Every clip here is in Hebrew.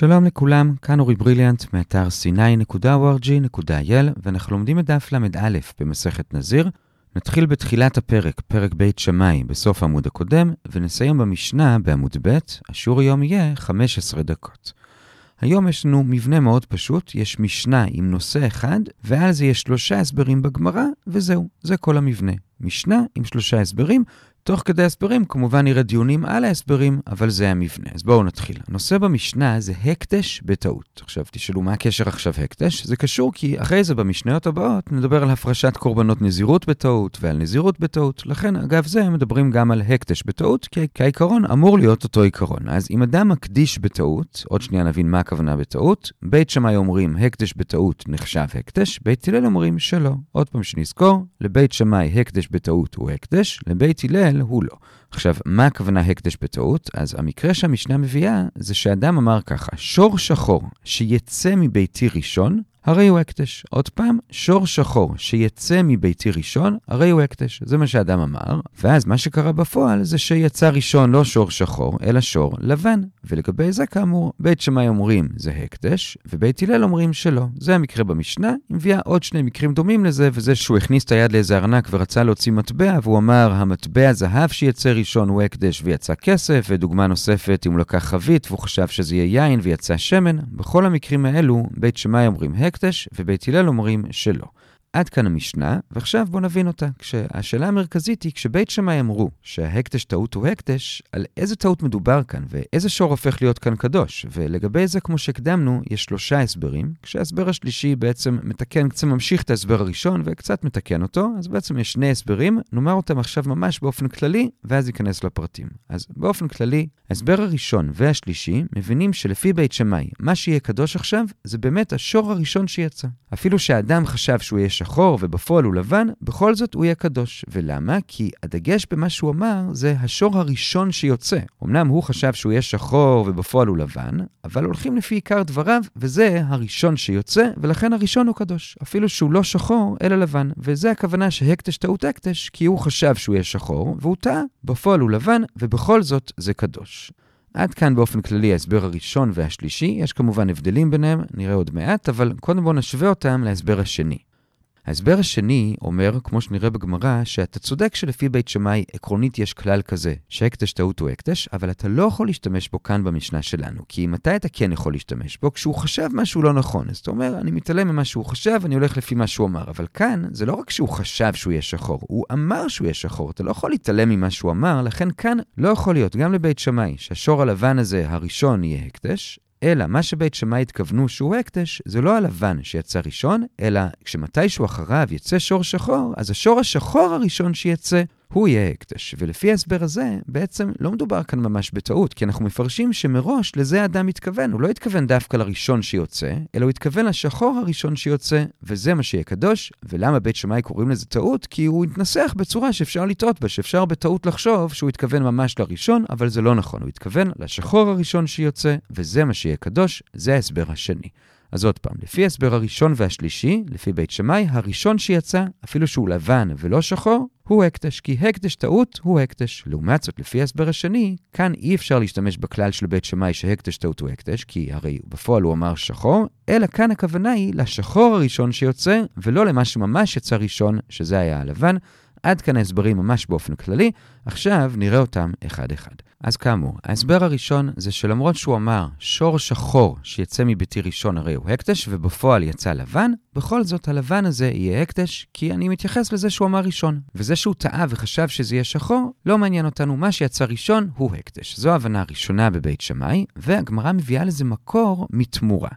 שלום לכולם, כאן אורי בריליאנט מאתר c9.org.il ואנחנו לומדים את דף ל"א במסכת נזיר. נתחיל בתחילת הפרק, פרק בית שמאי, בסוף העמוד הקודם, ונסיים במשנה בעמוד ב', השיעור היום יהיה 15 דקות. היום יש לנו מבנה מאוד פשוט, יש משנה עם נושא אחד, ועל זה יש שלושה הסברים בגמרא, וזהו, זה כל המבנה. משנה עם שלושה הסברים, תוך כדי הסברים כמובן נראה דיונים על ההסברים, אבל זה המבנה. אז בואו נתחיל. הנושא במשנה זה הקדש בטעות. עכשיו תשאלו, מה הקשר עכשיו הקדש? זה קשור כי אחרי זה במשניות הבאות נדבר על הפרשת קורבנות נזירות בטעות ועל נזירות בטעות. לכן, אגב זה, מדברים גם על הקדש בטעות, כי כעיקרון אמור להיות אותו עיקרון. אז אם אדם מקדיש בטעות, עוד שנייה נבין מה הכוונה בטעות, בית שמאי אומרים הקדש בטעות נחשב הקדש, בית הלל אומרים שלא. עוד פעם שנזכור, לבית שמאי הקדש בטעות הוא הקדש, לבית הלל הוא לא. עכשיו, מה הכוונה הקדש בטעות? אז המקרה שהמשנה מביאה זה שאדם אמר ככה, שור שחור שיצא מביתי ראשון, הרי הוא הקדש. עוד פעם, שור שחור שיצא מביתי ראשון, הרי הוא הקדש. זה מה שאדם אמר, ואז מה שקרה בפועל זה שיצא ראשון לא שור שחור, אלא שור לבן. ולגבי זה כאמור, בית שמאי אומרים זה הקדש, ובית הלל אומרים שלא. זה המקרה במשנה, היא מביאה עוד שני מקרים דומים לזה, וזה שהוא הכניס את היד לאיזה ארנק ורצה להוציא מטבע, והוא אמר, המטבע זהב שיצא ראשון הוא הקדש ויצא כסף, ודוגמה נוספת, אם הוא לקח חבית והוא חשב שזה יהיה יין ויצא שמן. בכל המקרים האלו, בית שמאי אומרים ובית הלל אומרים שלא. עד כאן המשנה, ועכשיו בואו נבין אותה. כשהשאלה המרכזית היא, כשבית שמאי אמרו שההקדש טעות הוא הקדש, על איזה טעות מדובר כאן, ואיזה שור הופך להיות כאן קדוש. ולגבי זה, כמו שהקדמנו, יש שלושה הסברים, כשההסבר השלישי בעצם מתקן, קצת ממשיך את ההסבר הראשון וקצת מתקן אותו, אז בעצם יש שני הסברים, נאמר אותם עכשיו ממש באופן כללי, ואז ניכנס לפרטים. אז באופן כללי, ההסבר הראשון והשלישי מבינים שלפי בית שמאי, מה שיהיה קדוש עכשיו, זה באמת השור הראשון שיצא. אפילו שהאדם חשב שהוא יהיה שחור ובפועל הוא לבן, בכל זאת הוא יהיה קדוש. ולמה? כי הדגש במה שהוא אמר זה השור הראשון שיוצא. אמנם הוא חשב שהוא יהיה שחור ובפועל הוא לבן, אבל הולכים לפי עיקר דבריו, וזה הראשון שיוצא, ולכן הראשון הוא קדוש. אפילו שהוא לא שחור, אלא לבן. וזה הכוונה שהקדש טעות הקדש, כי הוא חשב שהוא יהיה שחור, והוא טעה. בפועל הוא לבן, ובכל זאת זה קדוש. עד כאן באופן כללי ההסבר הראשון והשלישי, יש כמובן הבדלים ביניהם, נראה עוד מעט, אבל קודם בואו נשווה אותם להסבר השני. ההסבר השני אומר, כמו שנראה בגמרא, שאתה צודק שלפי בית שמאי עקרונית יש כלל כזה, שהקדש טעות הוא הקדש, אבל אתה לא יכול להשתמש בו כאן במשנה שלנו. כי מתי אתה כן יכול להשתמש בו? כשהוא חשב משהו לא נכון. אז אתה אומר, אני מתעלם ממה שהוא חשב, אני הולך לפי מה שהוא אמר. אבל כאן, זה לא רק שהוא חשב שהוא יהיה שחור, הוא אמר שהוא יהיה שחור. אתה לא יכול להתעלם ממה שהוא אמר, לכן כאן לא יכול להיות, גם לבית שמאי, שהשור הלבן הזה, הראשון, יהיה הקדש, אלא מה שבית שמאי התכוונו שהוא הקדש, זה לא הלבן שיצא ראשון, אלא כשמתישהו אחריו יצא שור שחור, אז השור השחור הראשון שיצא הוא יהיה הקדש. ולפי ההסבר הזה, בעצם לא מדובר כאן ממש בטעות, כי אנחנו מפרשים שמראש לזה האדם התכוון. הוא לא התכוון דווקא לראשון שיוצא, אלא הוא התכוון לשחור הראשון שיוצא, וזה מה שיהיה קדוש. ולמה בית שמאי קוראים לזה טעות? כי הוא התנסח בצורה שאפשר לטעות בה, שאפשר בטעות לחשוב שהוא התכוון ממש לראשון, אבל זה לא נכון. הוא התכוון לשחור הראשון שיוצא, וזה מה שיהיה קדוש, זה ההסבר השני. אז עוד פעם, לפי ההסבר הראשון והשלישי, לפי בית שמאי, הראשון שיצא, אפילו שהוא לבן ולא שחור, הוא הקדש, כי הקדש טעות הוא הקדש. לעומת זאת, לפי ההסבר השני, כאן אי אפשר להשתמש בכלל של בית שמאי שהקדש טעות הוא הקדש, כי הרי בפועל הוא אמר שחור, אלא כאן הכוונה היא לשחור הראשון שיוצא, ולא למה שממש יצא ראשון, שזה היה הלבן. עד כאן ההסברים ממש באופן כללי, עכשיו נראה אותם אחד-אחד. אז כאמור, ההסבר הראשון זה שלמרות שהוא אמר שור שחור שיצא מביתי ראשון הרי הוא הקדש, ובפועל יצא לבן, בכל זאת הלבן הזה יהיה הקדש, כי אני מתייחס לזה שהוא אמר ראשון. וזה שהוא טעה וחשב שזה יהיה שחור, לא מעניין אותנו, מה שיצא ראשון הוא הקדש. זו ההבנה הראשונה בבית שמאי, והגמרא מביאה לזה מקור מתמורה.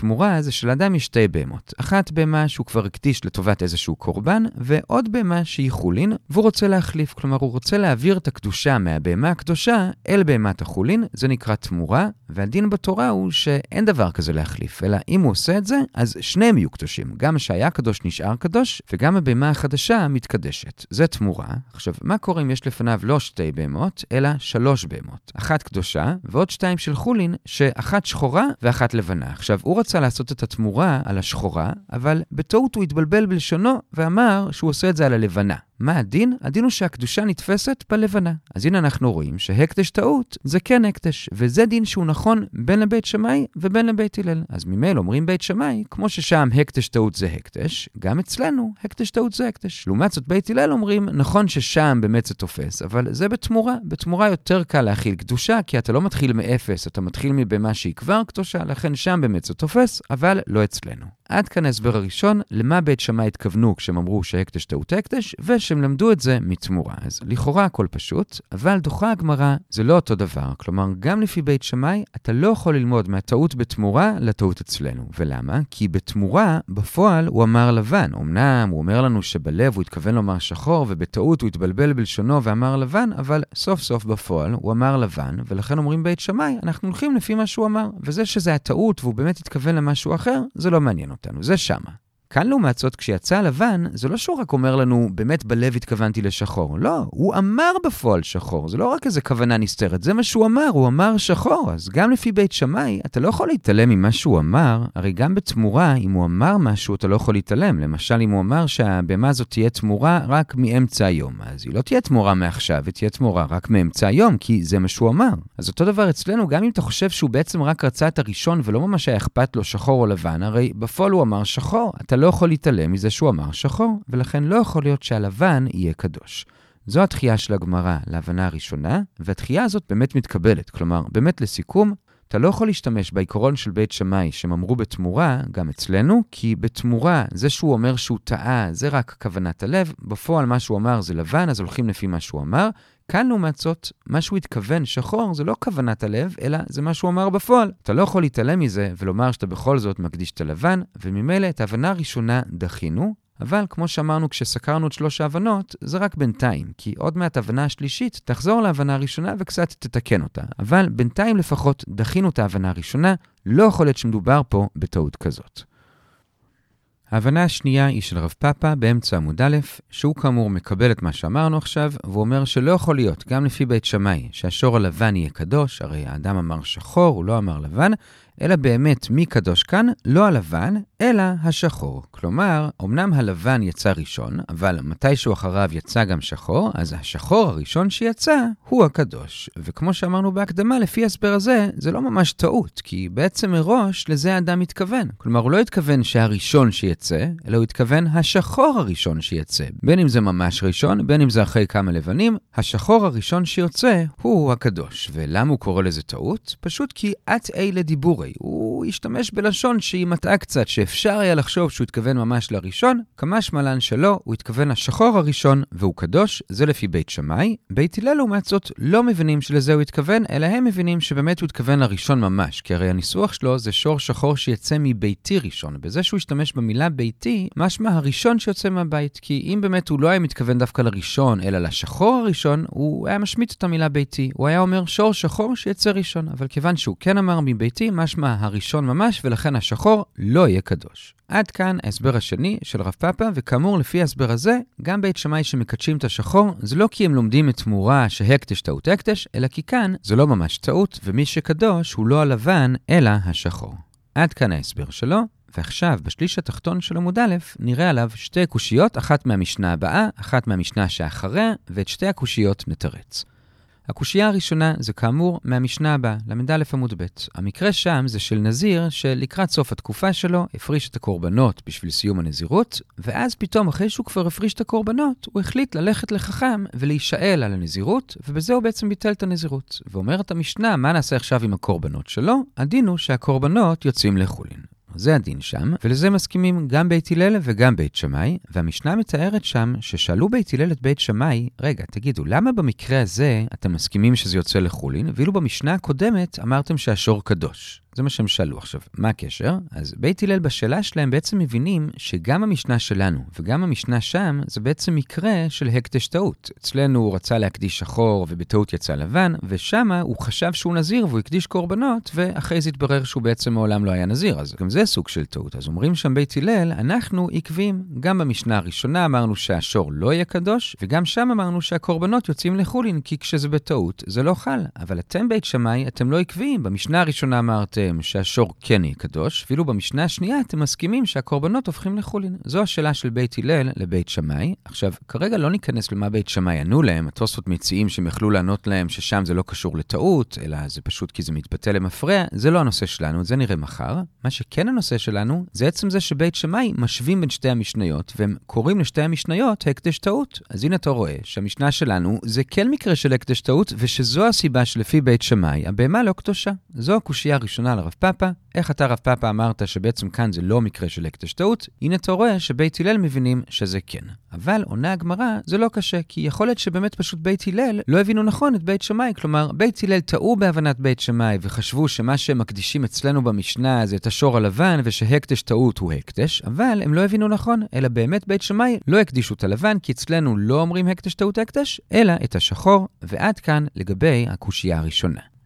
תמורה זה שלאדם יש שתי בהמות. אחת בהמה שהוא כבר הקדיש לטובת איזשהו קורבן, ועוד בהמה שהיא חולין, והוא רוצה להחליף. כלומר, הוא רוצה להעביר את הקדושה מהבהמה הקדושה אל בהמת החולין, זה נקרא תמורה, והדין בתורה הוא שאין דבר כזה להחליף, אלא אם הוא עושה את זה, אז שניהם יהיו קדושים. גם שהיה קדוש נשאר קדוש, וגם הבהמה החדשה מתקדשת. זה תמורה. עכשיו, מה קורה אם יש לפניו לא שתי בהמות, אלא שלוש בהמות? אחת קדושה, ועוד שתיים של חולין, שאחת שחורה ואחת לבנה. עכשיו, הוא רצה לעשות את התמורה על השחורה, אבל בטעות הוא התבלבל בלשונו ואמר שהוא עושה את זה על הלבנה. מה הדין? הדין הוא שהקדושה נתפסת בלבנה. אז הנה אנחנו רואים שהקדש טעות זה כן הקדש, וזה דין שהוא נכון בין לבית שמאי ובין לבית הלל. אז ממילא אומרים בית שמאי, כמו ששם הקדש טעות זה הקדש, גם אצלנו הקדש טעות זה הקדש. לעומת זאת בית הלל אומרים, נכון ששם באמת זה תופס, אבל זה בתמורה. בתמורה יותר קל להכיל קדושה, כי אתה לא מתחיל מאפס, אתה מתחיל מבמה שהיא כבר קדושה, לכן שם באמת זה תופס, אבל לא אצלנו. עד כאן ההסבר הראשון, למה בית שמאי התכוונו כשהם אמרו שהקדש טעות הקדש, ושהם למדו את זה מתמורה. אז לכאורה הכל פשוט, אבל דוחה הגמרא זה לא אותו דבר. כלומר, גם לפי בית שמאי, אתה לא יכול ללמוד מהטעות בתמורה לטעות אצלנו. ולמה? כי בתמורה, בפועל, הוא אמר לבן. אמנם הוא אומר לנו שבלב הוא התכוון לומר שחור, ובטעות הוא התבלבל בלשונו ואמר לבן, אבל סוף סוף בפועל הוא אמר לבן, ולכן אומרים בית שמאי, אנחנו הולכים לפי מה שהוא אמר. וזה שזה הטעות והוא באמת התכוון למשהו אחר, זה לא מעניין אותנו, זה שמה. כאן לעומת זאת, כשיצא הלבן, זה לא שהוא רק אומר לנו, באמת בלב התכוונתי לשחור. לא, הוא אמר בפועל שחור, זה לא רק איזה כוונה נסתרת, זה מה שהוא אמר, הוא אמר שחור. אז גם לפי בית שמאי, אתה לא יכול להתעלם ממה שהוא אמר, הרי גם בתמורה, אם הוא אמר משהו, אתה לא יכול להתעלם. למשל, אם הוא אמר שהבהמה הזאת תהיה תמורה רק מאמצע היום, אז היא לא תהיה תמורה מעכשיו, היא תהיה תמורה רק מאמצע היום, כי זה מה שהוא אמר. אז אותו דבר אצלנו, גם אם אתה חושב שהוא בעצם רק רצה את הראשון ולא ממש היה אכפת לו שחור או לבן, הרי בפועל הוא אמר שחור. אתה לא יכול להתעלם מזה שהוא אמר שחור, ולכן לא יכול להיות שהלבן יהיה קדוש. זו התחייה של הגמרא להבנה הראשונה, והתחייה הזאת באמת מתקבלת. כלומר, באמת לסיכום, אתה לא יכול להשתמש בעיקרון של בית שמאי שהם אמרו בתמורה, גם אצלנו, כי בתמורה, זה שהוא אומר שהוא טעה, זה רק כוונת הלב, בפועל מה שהוא אמר זה לבן, אז הולכים לפי מה שהוא אמר. כאן לעומת זאת, מה שהוא התכוון שחור זה לא כוונת הלב, אלא זה מה שהוא אמר בפועל. אתה לא יכול להתעלם מזה ולומר שאתה בכל זאת מקדיש את הלבן, וממילא את ההבנה הראשונה דחינו, אבל כמו שאמרנו כשסקרנו את שלוש ההבנות, זה רק בינתיים, כי עוד מעט ההבנה השלישית תחזור להבנה הראשונה וקצת תתקן אותה. אבל בינתיים לפחות דחינו את ההבנה הראשונה, לא יכול להיות שמדובר פה בטעות כזאת. ההבנה השנייה היא של רב פאפה באמצע עמוד א', שהוא כאמור מקבל את מה שאמרנו עכשיו, והוא אומר שלא יכול להיות, גם לפי בית שמאי, שהשור הלבן יהיה קדוש, הרי האדם אמר שחור, הוא לא אמר לבן, אלא באמת מי קדוש כאן? לא הלבן, אלא השחור. כלומר, אמנם הלבן יצא ראשון, אבל מתישהו אחריו יצא גם שחור, אז השחור הראשון שיצא הוא הקדוש. וכמו שאמרנו בהקדמה, לפי ההסבר הזה, זה לא ממש טעות, כי בעצם מראש לזה האדם התכוון. כלומר, הוא לא התכוון שהראשון שיצא, אלא הוא התכוון השחור הראשון שיצא. בין אם זה ממש ראשון, בין אם זה אחרי כמה לבנים, השחור הראשון שיוצא הוא הקדוש. ולמה הוא קורא לזה טעות? פשוט כי את אלה דיבורי. הרי הוא השתמש בלשון שהיא מטעה קצת, שאפשר היה לחשוב שהוא התכוון ממש לראשון, כמה שמלן שלא, הוא התכוון לשחור הראשון, והוא קדוש, זה לפי בית שמאי. בית הלל לעומת זאת לא מבינים שלזה הוא התכוון, אלא הם מבינים שבאמת הוא התכוון לראשון ממש, כי הרי הניסוח שלו זה שור שחור שיצא מביתי ראשון. בזה שהוא השתמש במילה ביתי, משמע הראשון שיוצא מהבית, כי אם באמת הוא לא היה מתכוון דווקא לראשון, אלא לשחור הראשון, הוא היה משמיט את המילה ביתי. הוא היה אומר שור שחור שיצא ראשון, אבל כיוון שהוא כן אמר מביתי, משמע משמע הראשון ממש, ולכן השחור לא יהיה קדוש. עד כאן ההסבר השני של רב פאפה, וכאמור, לפי ההסבר הזה, גם בית שמאי שמקדשים את השחור, זה לא כי הם לומדים את תמורה שהקדש טעות הקדש, אלא כי כאן זה לא ממש טעות, ומי שקדוש הוא לא הלבן, אלא השחור. עד כאן ההסבר שלו, ועכשיו, בשליש התחתון של עמוד א', נראה עליו שתי קושיות, אחת מהמשנה הבאה, אחת מהמשנה שאחריה, ואת שתי הקושיות נתרץ. הקושייה הראשונה זה כאמור מהמשנה הבאה, ל"א עמוד ב'. המקרה שם זה של נזיר שלקראת סוף התקופה שלו הפריש את הקורבנות בשביל סיום הנזירות, ואז פתאום אחרי שהוא כבר הפריש את הקורבנות, הוא החליט ללכת לחכם ולהישאל על הנזירות, ובזה הוא בעצם ביטל את הנזירות. ואומרת המשנה, מה נעשה עכשיו עם הקורבנות שלו? הדין הוא שהקורבנות יוצאים לחולין. זה הדין שם, ולזה מסכימים גם בית הלל וגם בית שמאי, והמשנה מתארת שם ששאלו בית הלל את בית שמאי, רגע, תגידו, למה במקרה הזה אתם מסכימים שזה יוצא לחולין, ואילו במשנה הקודמת אמרתם שהשור קדוש? זה מה שהם שאלו עכשיו. מה הקשר? אז בית הלל בשאלה שלהם בעצם מבינים שגם המשנה שלנו וגם המשנה שם זה בעצם מקרה של הקדש טעות. אצלנו הוא רצה להקדיש שחור ובטעות יצא לבן, ושמה הוא חשב שהוא נזיר והוא הקדיש קורבנות, ואחרי זה התברר שהוא בעצם מעולם לא היה נזיר. אז גם זה סוג של טעות. אז אומרים שם בית הלל, אנחנו עקבים. גם במשנה הראשונה אמרנו שהשור לא יהיה קדוש, וגם שם אמרנו שהקורבנות יוצאים לחולין, כי כשזה בטעות זה לא חל. אבל אתם בית שמאי, אתם לא עקביים. במשנה הראשונה אמרתם שלכם שהשור כן יהיה קדוש, ואילו במשנה השנייה אתם מסכימים שהקורבנות הופכים לחולין. זו השאלה של בית הלל לבית שמאי. עכשיו, כרגע לא ניכנס למה בית שמאי ענו להם, התוספות מציעים שהם יכלו לענות להם ששם זה לא קשור לטעות, אלא זה פשוט כי זה מתבטא למפרע, זה לא הנושא שלנו, זה נראה מחר. מה שכן הנושא שלנו, זה עצם זה שבית שמאי משווים בין שתי המשניות, והם קוראים לשתי המשניות הקדש טעות. אז הנה אתה רואה שהמשנה שלנו זה כן מקרה של הקדש טעות, ושזו הסיבה שלפי בית שמאי, הבהמה לא קדושה. זו הקושייה הראשונה לרב פאפא, איך אתה, רב פאפא, אמרת שבעצם כאן זה לא מקרה של הקדש טעות? הנה אתה רואה שבית הלל מבינים שזה כן. אבל עונה הגמרא, זה לא קשה, כי יכול להיות שבאמת פשוט בית הלל לא הבינו נכון את בית שמאי. כלומר, בית הלל טעו בהבנת בית שמאי וחשבו שמה שהם מקדישים אצלנו במשנה זה את השור הלבן ושהקדש טעות הוא הקדש, אבל הם לא הבינו נכון, אלא באמת בית שמאי לא הקדישו את הלבן, כי אצלנו לא אומרים הקדש טעות הקדש, אלא את השחור, ועד כאן לגבי הקושייה הראשונה.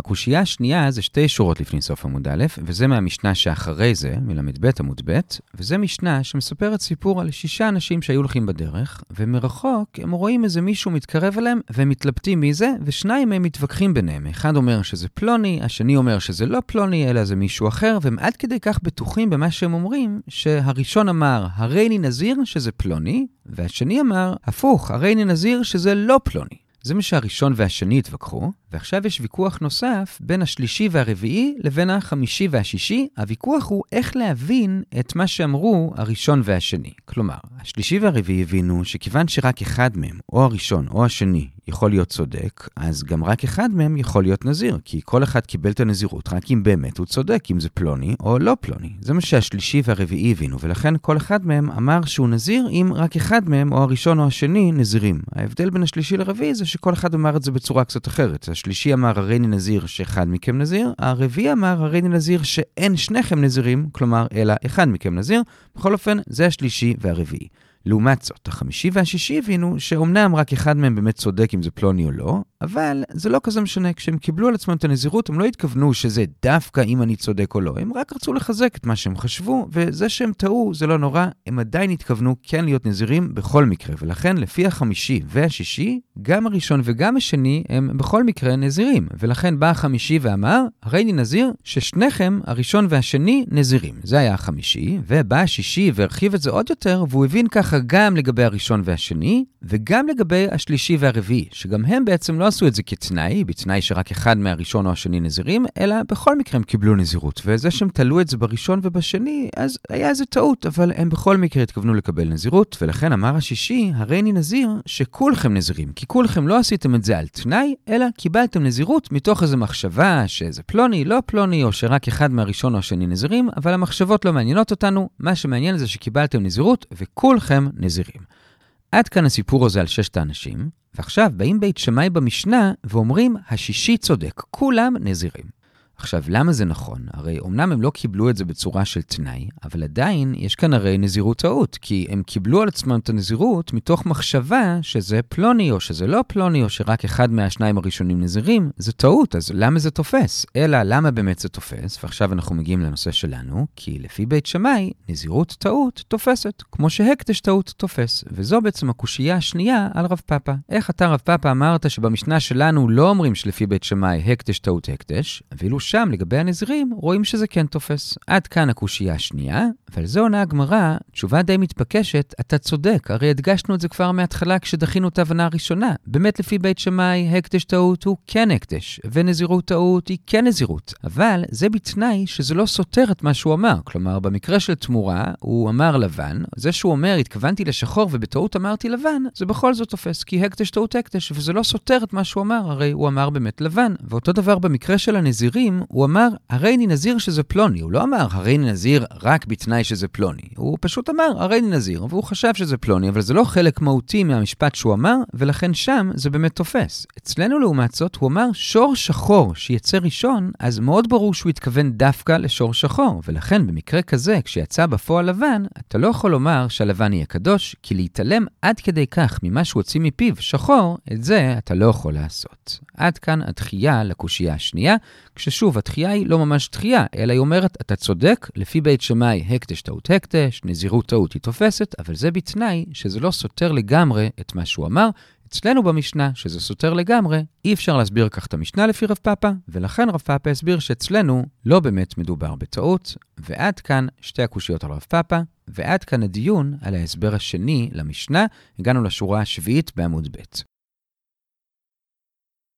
הקושייה השנייה זה שתי שורות לפני סוף עמוד א', וזה מהמשנה שאחרי זה, מל"ב עמוד ב', וזה משנה שמספרת סיפור על שישה אנשים שהיו הולכים בדרך, ומרחוק הם רואים איזה מישהו מתקרב אליהם, והם מתלבטים מי זה, ושניים מהם מתווכחים ביניהם. אחד אומר שזה פלוני, השני אומר שזה לא פלוני, אלא זה מישהו אחר, והם עד כדי כך בטוחים במה שהם אומרים, שהראשון אמר, הריני נזיר שזה פלוני, והשני אמר, הפוך, הריני נזיר שזה לא פלוני. זה מה שהראשון והשני התווכחו, ועכשיו יש ויכוח נוסף בין השלישי והרביעי לבין החמישי והשישי. הוויכוח הוא איך להבין את מה שאמרו הראשון והשני. כלומר, השלישי והרביעי הבינו שכיוון שרק אחד מהם, או הראשון או השני, יכול להיות צודק, אז גם רק אחד מהם יכול להיות נזיר, כי כל אחד קיבל את הנזירות רק אם באמת הוא צודק, אם זה פלוני או לא פלוני. זה מה שהשלישי והרביעי הבינו, ולכן כל אחד מהם אמר שהוא נזיר אם רק אחד מהם, או הראשון או השני, נזירים. ההבדל בין השלישי לרביעי זה שכל אחד אמר את זה בצורה קצת אחרת. השלישי אמר הריני נזיר שאחד מכם נזיר, הרביעי אמר הריני נזיר שאין שניכם נזירים, כלומר אלא אחד מכם נזיר. בכל אופן, זה השלישי והרביעי. לעומת זאת, החמישי והשישי הבינו שאומנם רק אחד מהם באמת צודק אם זה פלוני או לא, אבל זה לא כזה משנה. כשהם קיבלו על עצמם את הנזירות, הם לא התכוונו שזה דווקא אם אני צודק או לא. הם רק רצו לחזק את מה שהם חשבו, וזה שהם טעו זה לא נורא, הם עדיין התכוונו כן להיות נזירים בכל מקרה. ולכן, לפי החמישי והשישי, גם הראשון וגם השני הם בכל מקרה נזירים. ולכן בא החמישי ואמר, הרי אני נזיר ששניכם, הראשון והשני, נזירים. זה היה החמישי, ובא השישי והרחיב את זה עוד יותר, והוא הבין ככה גם לגבי הראשון והשני, וגם לגבי השלישי והרביעי, שגם הם בעצם לא עשו את זה כתנאי, בתנאי שרק אחד מהראשון או השני נזירים, אלא בכל מקרה הם קיבלו נזירות. וזה שהם תלו את זה בראשון ובשני, אז היה איזה טעות, אבל הם בכל מקרה התכוונו לקבל נזירות, ולכן אמר השישי, הרי אני נזיר שכולכם נזירים, כי כולכם לא עשיתם את זה על תנאי, אלא קיבלתם נזירות מתוך איזו מחשבה שזה פלוני, לא פלוני, או שרק אחד מהראשון או השני נזירים, אבל המחשבות לא מעניינות אותנו, מה שמעניין זה שקיבלתם נזירות וכולכם נזירים. עד כאן הסיפור הזה על ששת האנשים, ועכשיו באים בית שמאי במשנה ואומרים, השישי צודק, כולם נזירים. עכשיו, למה זה נכון? הרי אמנם הם לא קיבלו את זה בצורה של תנאי, אבל עדיין יש כאן הרי נזירות טעות, כי הם קיבלו על עצמם את הנזירות מתוך מחשבה שזה פלוני, או שזה לא פלוני, או שרק אחד מהשניים הראשונים נזירים, זה טעות, אז למה זה תופס? אלא למה באמת זה תופס? ועכשיו אנחנו מגיעים לנושא שלנו, כי לפי בית שמאי, נזירות טעות תופסת, כמו שהקדש טעות תופס. וזו בעצם הקושייה השנייה על רב פאפא. איך אתה, רב פאפא, אמרת שבמשנה שלנו לא אומרים שלפי בית שמאי הקדש טעות הקדש, ואילו שם, לגבי הנזירים, רואים שזה כן תופס. עד כאן הקושייה השנייה, ועל זה עונה הגמרא, תשובה די מתבקשת, אתה צודק, הרי הדגשנו את זה כבר מההתחלה כשדחינו את ההבנה הראשונה. באמת לפי בית שמאי, הקדש טעות הוא כן הקדש, ונזירות טעות היא כן נזירות. אבל זה בתנאי שזה לא סותר את מה שהוא אמר. כלומר, במקרה של תמורה, הוא אמר לבן, זה שהוא אומר, התכוונתי לשחור ובטעות אמרתי לבן, זה בכל זאת תופס, כי הקדש טעות הקדש, וזה לא סותר את מה שהוא אמר, הרי הוא אמר באמת לבן. ואותו דבר במקרה של הנזירים, הוא אמר, הרי אני נזיר שזה פלוני. הוא לא אמר, הרי אני נזיר רק בתנאי שזה פלוני. הוא פשוט אמר, הרי אני נזיר, והוא חשב שזה פלוני, אבל זה לא חלק מהותי מהמשפט שהוא אמר, ולכן שם זה באמת תופס. אצלנו, לעומת זאת, הוא אמר שור שחור שיצא ראשון, אז מאוד ברור שהוא התכוון דווקא לשור שחור, ולכן במקרה כזה, כשיצא בפועל לבן, אתה לא יכול לומר שהלבן יהיה קדוש, כי להתעלם עד כדי כך ממה שהוא הוציא מפיו שחור, את זה אתה לא יכול לעשות. עד כאן הדחייה לקושייה השנייה, כששוב, התחייה היא לא ממש תחייה, אלא היא אומרת, אתה צודק, לפי בית שמאי הקדש טעות הקדש, נזירות טעות היא תופסת, אבל זה בתנאי שזה לא סותר לגמרי את מה שהוא אמר. אצלנו במשנה, שזה סותר לגמרי, אי אפשר להסביר כך את המשנה לפי רב פאפה, ולכן רב פאפה הסביר שאצלנו לא באמת מדובר בטעות, ועד כאן שתי הקושיות על רב פאפה, ועד כאן הדיון על ההסבר השני למשנה, הגענו לשורה השביעית בעמוד ב'.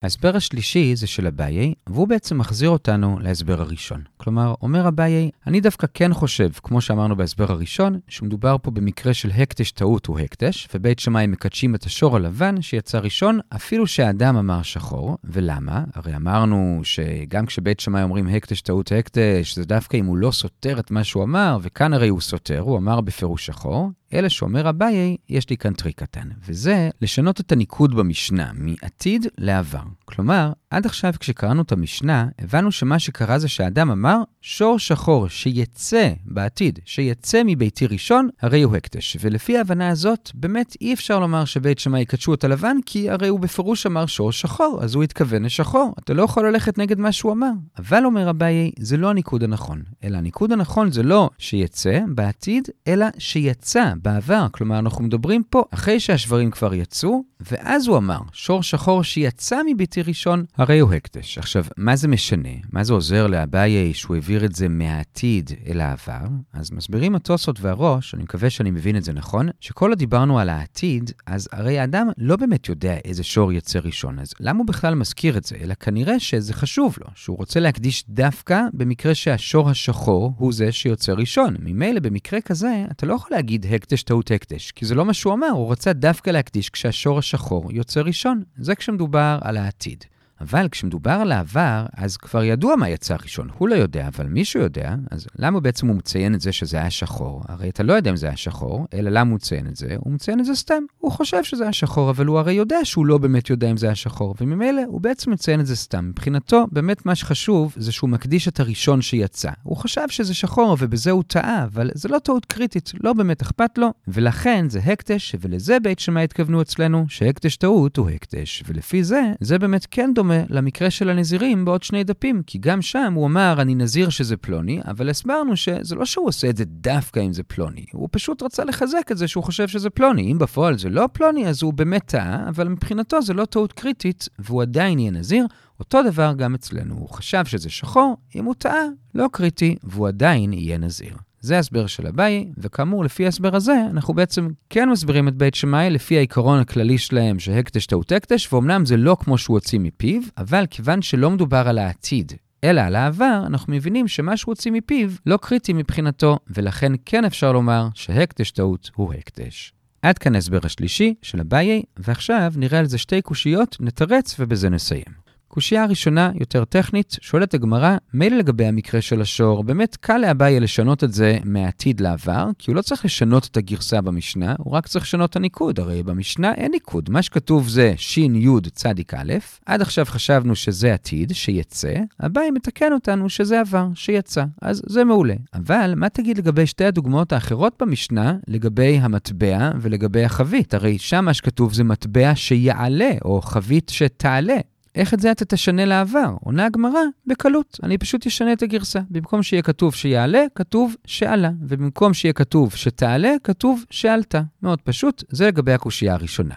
ההסבר השלישי זה של אביי, והוא בעצם מחזיר אותנו להסבר הראשון. כלומר, אומר אביי, אני דווקא כן חושב, כמו שאמרנו בהסבר הראשון, שמדובר פה במקרה של הקדש טעות הוא הקדש, ובית שמאי מקדשים את השור הלבן שיצא ראשון, אפילו שהאדם אמר שחור. ולמה? הרי אמרנו שגם כשבית שמאי אומרים הקדש טעות הקדש, זה דווקא אם הוא לא סותר את מה שהוא אמר, וכאן הרי הוא סותר, הוא אמר בפירוש שחור. אלא שאומר אביי, יש לי כאן טריק קטן, וזה לשנות את הניקוד במשנה מעתיד לעבר. כלומר, עד עכשיו כשקראנו את המשנה, הבנו שמה שקרה זה שהאדם אמר, שור שחור שיצא בעתיד, שיצא מביתי ראשון, הרי הוא הקדש. ולפי ההבנה הזאת, באמת אי אפשר לומר שבית שמאי יקדשו את הלבן, כי הרי הוא בפירוש אמר שור שחור, אז הוא התכוון לשחור. אתה לא יכול ללכת נגד מה שהוא אמר. אבל אומר אביי, זה לא הניקוד הנכון, אלא הניקוד הנכון זה לא שיצא בעתיד, אלא שיצא בעבר. כלומר, אנחנו מדברים פה אחרי שהשוורים כבר יצאו, ואז הוא אמר, שור שחור שיצא מביתי ראשון, הרי הוא הקדש. עכשיו, מה זה משנה? מה זה עוזר לאביי שהוא העביר את זה מהעתיד אל העבר? אז מסבירים התוספות והראש, אני מקווה שאני מבין את זה נכון, שכל עוד דיברנו על העתיד, אז הרי האדם לא באמת יודע איזה שור יצא ראשון, אז למה הוא בכלל מזכיר את זה? אלא כנראה שזה חשוב לו, שהוא רוצה להקדיש דווקא במקרה שהשור השחור הוא זה שיוצא ראשון. ממילא במקרה כזה, אתה לא יכול להגיד הקדש טעות הקדש, כי זה לא מה שהוא אמר, הוא רצה דווקא להקדיש כשהשור השחור יוצא ראשון. זה כשמדובר על העתיד. אבל כשמדובר על העבר, אז כבר ידוע מה יצא ראשון. הוא לא יודע, אבל מישהו יודע, אז למה בעצם הוא מציין את זה שזה היה שחור? הרי אתה לא יודע אם זה היה שחור, אלא למה הוא מציין את זה? הוא מציין את זה סתם. הוא חושב שזה היה שחור, אבל הוא הרי יודע שהוא לא באמת יודע אם זה היה שחור, וממילא הוא בעצם מציין את זה סתם. מבחינתו, באמת מה שחשוב זה שהוא מקדיש את הראשון שיצא. הוא חשב שזה שחור, ובזה הוא טעה, אבל זה לא טעות קריטית, לא באמת אכפת לו, ולכן זה הקדש, ולזה בית שמאי התכוונו אצלנו, שהקדש טעות הוא הקדש. ולפי זה, זה באמת כן דומה למקרה של הנזירים בעוד שני דפים, כי גם שם הוא אמר, אני נזיר שזה פלוני, אבל הסברנו שזה לא שהוא עושה את זה דווקא אם זה פלוני, הוא פשוט רצה לחזק את זה שהוא חושב שזה פלוני. אם בפועל זה לא פלוני, אז הוא באמת טעה, אבל מבחינתו זה לא טעות קריטית, והוא עדיין יהיה נזיר. אותו דבר גם אצלנו, הוא חשב שזה שחור, אם הוא טעה, לא קריטי, והוא עדיין יהיה נזיר. זה ההסבר של אביי, וכאמור, לפי ההסבר הזה, אנחנו בעצם כן מסבירים את בית שמאי לפי העיקרון הכללי שלהם שהקדש טעות הקדש, ואומנם זה לא כמו שהוא הוציא מפיו, אבל כיוון שלא מדובר על העתיד, אלא על העבר, אנחנו מבינים שמה שהוא הוציא מפיו לא קריטי מבחינתו, ולכן כן אפשר לומר שהקדש טעות הוא הקדש. עד כאן ההסבר השלישי של אביי, ועכשיו נראה על זה שתי קושיות, נתרץ ובזה נסיים. קושייה הראשונה, יותר טכנית, שואלת הגמרא, מילא לגבי המקרה של השור, באמת קל לאביי לשנות את זה מהעתיד לעבר, כי הוא לא צריך לשנות את הגרסה במשנה, הוא רק צריך לשנות את הניקוד, הרי במשנה אין ניקוד. מה שכתוב זה ש"י צדיק א', עד עכשיו חשבנו שזה עתיד, שיצא, אביי מתקן אותנו שזה עבר, שיצא, אז זה מעולה. אבל מה תגיד לגבי שתי הדוגמאות האחרות במשנה, לגבי המטבע ולגבי החבית? הרי שם מה שכתוב זה מטבע שיעלה, או חבית שתעלה. איך את זה אתה תשנה לעבר? עונה הגמרא, בקלות. אני פשוט אשנה את הגרסה. במקום שיהיה כתוב שיעלה, כתוב שעלה. ובמקום שיהיה כתוב שתעלה, כתוב שעלתה. מאוד פשוט, זה לגבי הקושייה הראשונה.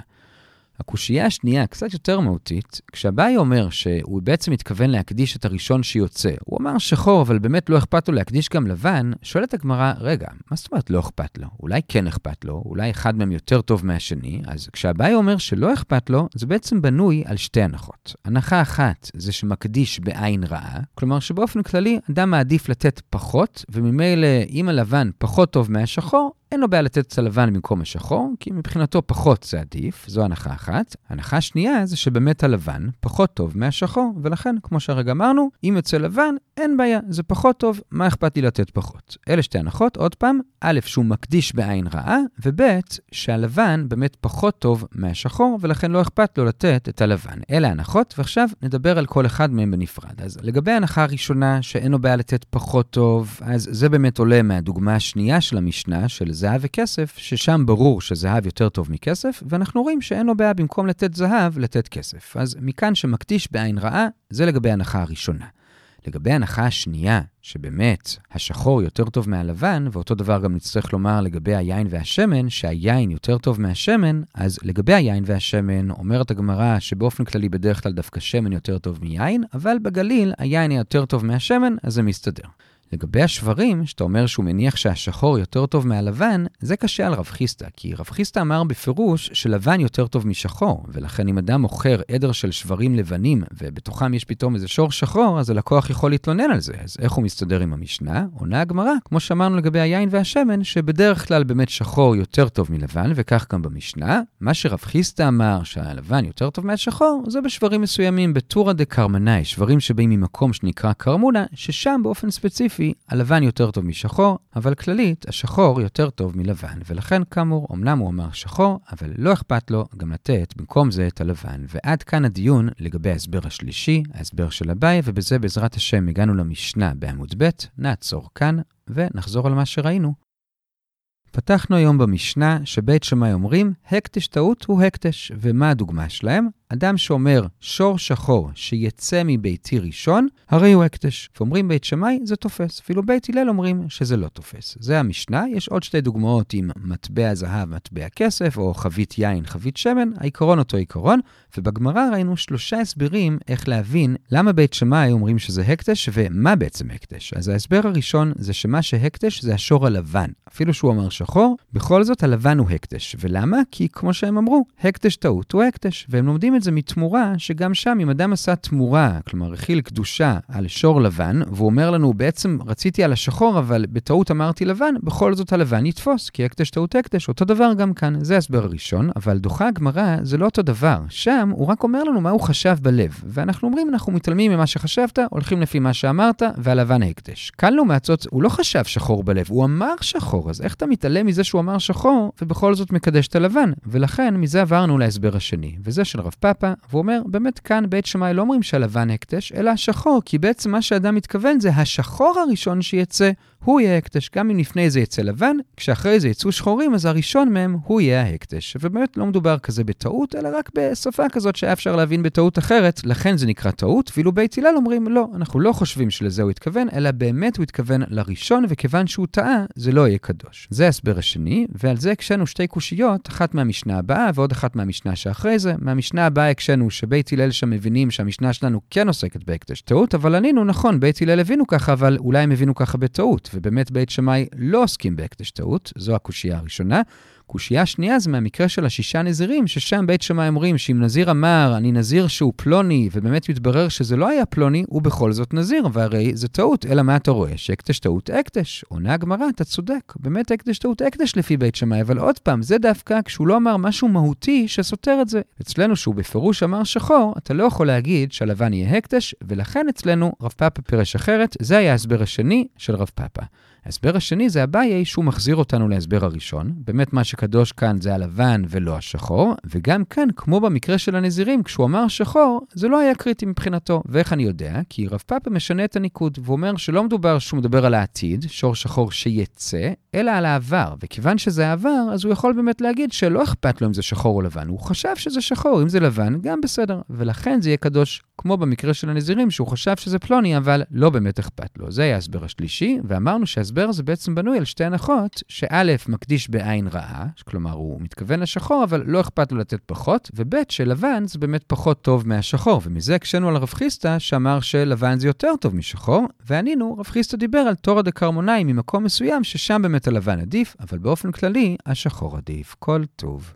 הקושייה השנייה, קצת יותר מהותית, כשאביי אומר שהוא בעצם מתכוון להקדיש את הראשון שיוצא, הוא אמר שחור, אבל באמת לא אכפת לו להקדיש גם לבן, שואלת הגמרא, רגע, מה זאת אומרת לא אכפת לו? אולי כן אכפת לו, אולי אחד מהם יותר טוב מהשני, אז כשאביי אומר שלא אכפת לו, זה בעצם בנוי על שתי הנחות. הנחה אחת זה שמקדיש בעין רעה, כלומר שבאופן כללי אדם מעדיף לתת פחות, וממילא אם הלבן פחות טוב מהשחור, אין לו בעיה לתת את הלבן במקום השחור, כי מבחינתו פחות זה עדיף, זו הנחה אחת. הנחה שנייה זה שבאמת הלבן פחות טוב מהשחור, ולכן, כמו שהרגע אמרנו, אם יוצא לבן, אין בעיה, זה פחות טוב, מה אכפת לי לתת פחות? אלה שתי הנחות, עוד פעם, א', שהוא מקדיש בעין רעה, וב', שהלבן באמת פחות טוב מהשחור, ולכן לא אכפת לו לתת את הלבן. אלה הנחות, ועכשיו נדבר על כל אחד מהם בנפרד. אז לגבי ההנחה הראשונה, שאין לו בעיה לתת פחות טוב, אז זה באמת עולה מהדוגמה השנייה של המשנה, של זהב וכסף, ששם ברור שזהב יותר טוב מכסף, ואנחנו רואים שאין לו בעיה במקום לתת זהב, לתת כסף. אז מכאן שמקדיש בעין רעה, זה לגבי ההנחה הראשונה. לגבי ההנחה השנייה, שבאמת השחור יותר טוב מהלבן, ואותו דבר גם נצטרך לומר לגבי היין והשמן, שהיין יותר טוב מהשמן, אז לגבי היין והשמן, אומרת הגמרא שבאופן כללי בדרך כלל דווקא שמן יותר טוב מיין, אבל בגליל היין יותר טוב מהשמן, אז זה מסתדר. לגבי השברים, שאתה אומר שהוא מניח שהשחור יותר טוב מהלבן, זה קשה על רב חיסטה, כי רב חיסטה אמר בפירוש שלבן יותר טוב משחור, ולכן אם אדם מוכר עדר של שברים לבנים, ובתוכם יש פתאום איזה שור שחור, אז הלקוח יכול להתלונן על זה. אז איך הוא מסתדר עם המשנה? עונה הגמרא, כמו שאמרנו לגבי היין והשמן, שבדרך כלל באמת שחור יותר טוב מלבן, וכך גם במשנה. מה שרב חיסטה אמר שהלבן יותר טוב מהשחור, זה בשברים מסוימים, בטורא דה קרמנאי, שברים שבאים ממקום שנקרא קרמונה, ששם באופן ספציפי ספציפי, הלבן יותר טוב משחור, אבל כללית, השחור יותר טוב מלבן, ולכן כאמור, אמנם הוא אמר שחור, אבל לא אכפת לו גם לתת במקום זה את הלבן. ועד כאן הדיון לגבי ההסבר השלישי, ההסבר של אביי, ובזה בעזרת השם הגענו למשנה בעמוד ב', נעצור כאן, ונחזור על מה שראינו. פתחנו היום במשנה שבית שמאי אומרים, הקטש טעות הוא הקטש. ומה הדוגמה שלהם? אדם שאומר שור שחור שיצא מביתי ראשון, הרי הוא הקטש. ואומרים בית שמאי, זה תופס. אפילו בית הלל אומרים שזה לא תופס. זה המשנה, יש עוד שתי דוגמאות עם מטבע זהב, מטבע כסף, או חבית יין, חבית שמן, העיקרון אותו עיקרון, ובגמרא ראינו שלושה הסברים איך להבין למה בית שמאי אומרים שזה הקטש ומה בעצם הקטש. אז ההסבר הראשון זה שמה שהקטש זה השור הלבן. אפילו שהוא אמר שחור, בכל זאת הלבן הוא הקטש. ולמה? כי כמו שהם אמרו, הקטש טעות הוא הקטש. והם לומדים את זה מתמורה, שגם שם אם אדם עשה תמורה, כלומר הכיל קדושה על שור לבן, והוא אומר לנו, בעצם רציתי על השחור, אבל בטעות אמרתי לבן, בכל זאת הלבן יתפוס, כי הקטש טעות הקטש. אותו דבר גם כאן, זה ההסבר הראשון, אבל דוחה הגמרא זה לא אותו דבר. שם הוא רק אומר לנו מה הוא חשב בלב, ואנחנו אומרים, אנחנו מתעלמים ממה שחשבת, הולכים לפי מה שאמרת, והלבן ההקדש. כאן לעומת הוא לא חשב שחור בלב, הוא אמר שחור, אז איך אתה מתעלם מזה שהוא אמר שחור, ובכל זאת מקדש את הלבן? ולכן, מזה עברנו להסבר השני, וזה של רב פאפה, והוא אומר, באמת כאן בית שמאי לא אומרים שהלבן הקדש, אלא השחור, כי בעצם מה שאדם מתכוון זה השחור הראשון שיצא. הוא יהיה הקדש. גם אם לפני זה יצא לבן, כשאחרי זה יצאו שחורים, אז הראשון מהם הוא יהיה ההקדש. ובאמת לא מדובר כזה בטעות, אלא רק בשפה כזאת שהיה אפשר להבין בטעות אחרת, לכן זה נקרא טעות, ואילו בית הלל אומרים, לא, אנחנו לא חושבים שלזה הוא התכוון, אלא באמת הוא התכוון לראשון, וכיוון שהוא טעה, זה לא יהיה קדוש. זה ההסבר השני, ועל זה הקשינו שתי קושיות, אחת מהמשנה הבאה ועוד אחת מהמשנה שאחרי זה. מהמשנה הבאה הקשינו שבית הלל שם מבינים שהמשנה שלנו כן עוסקת בהקדש טעות, אבל ענינו, נכון, בית הלל הבינו ככה, אבל אולי הם הבינו ככה בטעות. ובאמת בית שמאי לא עוסקים בהקדש טעות, זו הקושייה הראשונה. קושייה שנייה זה מהמקרה של השישה נזירים, ששם בית שמאי אומרים שאם נזיר אמר, אני נזיר שהוא פלוני, ובאמת מתברר שזה לא היה פלוני, הוא בכל זאת נזיר, והרי זה טעות. אלא מה אתה רואה? שהקדש טעות הקדש. עונה הגמרא, אתה צודק. באמת הקדש טעות הקדש לפי בית שמאי, אבל עוד פעם, זה דווקא כשהוא לא אמר משהו מהותי שסותר את זה. אצלנו, שהוא בפירוש אמר שחור, אתה לא יכול להגיד שהלבן יהיה הקדש, ולכן אצלנו רב פאפה פירש אחרת, זה היה ההסבר השני של רב פאפה. ההסבר השני זה אביי שהוא מחזיר אותנו להסבר הראשון. באמת מה שקדוש כאן זה הלבן ולא השחור, וגם כאן, כמו במקרה של הנזירים, כשהוא אמר שחור, זה לא היה קריטי מבחינתו. ואיך אני יודע? כי רב פאפה משנה את הניקוד, ואומר שלא מדובר שהוא מדבר על העתיד, שור שחור שיצא, אלא על העבר. וכיוון שזה העבר, אז הוא יכול באמת להגיד שלא אכפת לו אם זה שחור או לבן. הוא חשב שזה שחור, אם זה לבן, גם בסדר. ולכן זה יהיה קדוש, כמו במקרה של הנזירים, שהוא חשב שזה פלוני, אבל לא באמת אכפת לו. זה היה ההסבר השלישי, ואמרנו שההסבר הזה בעצם בנוי על שתי הנחות, שא' מקדיש בעין רעה, כלומר הוא מתכוון לשחור, אבל לא אכפת לו לתת פחות, וב' שלבן זה באמת פחות טוב מהשחור. ומזה הקשינו על רב חיסטה, שאמר שלבן זה יותר טוב משחור, וענינו, רב חיסטה דיבר על תורא דקרמונאי ממקום מסוים, ששם באמת הלבן עדיף, אבל באופן כללי, השחור עדיף. כל טוב.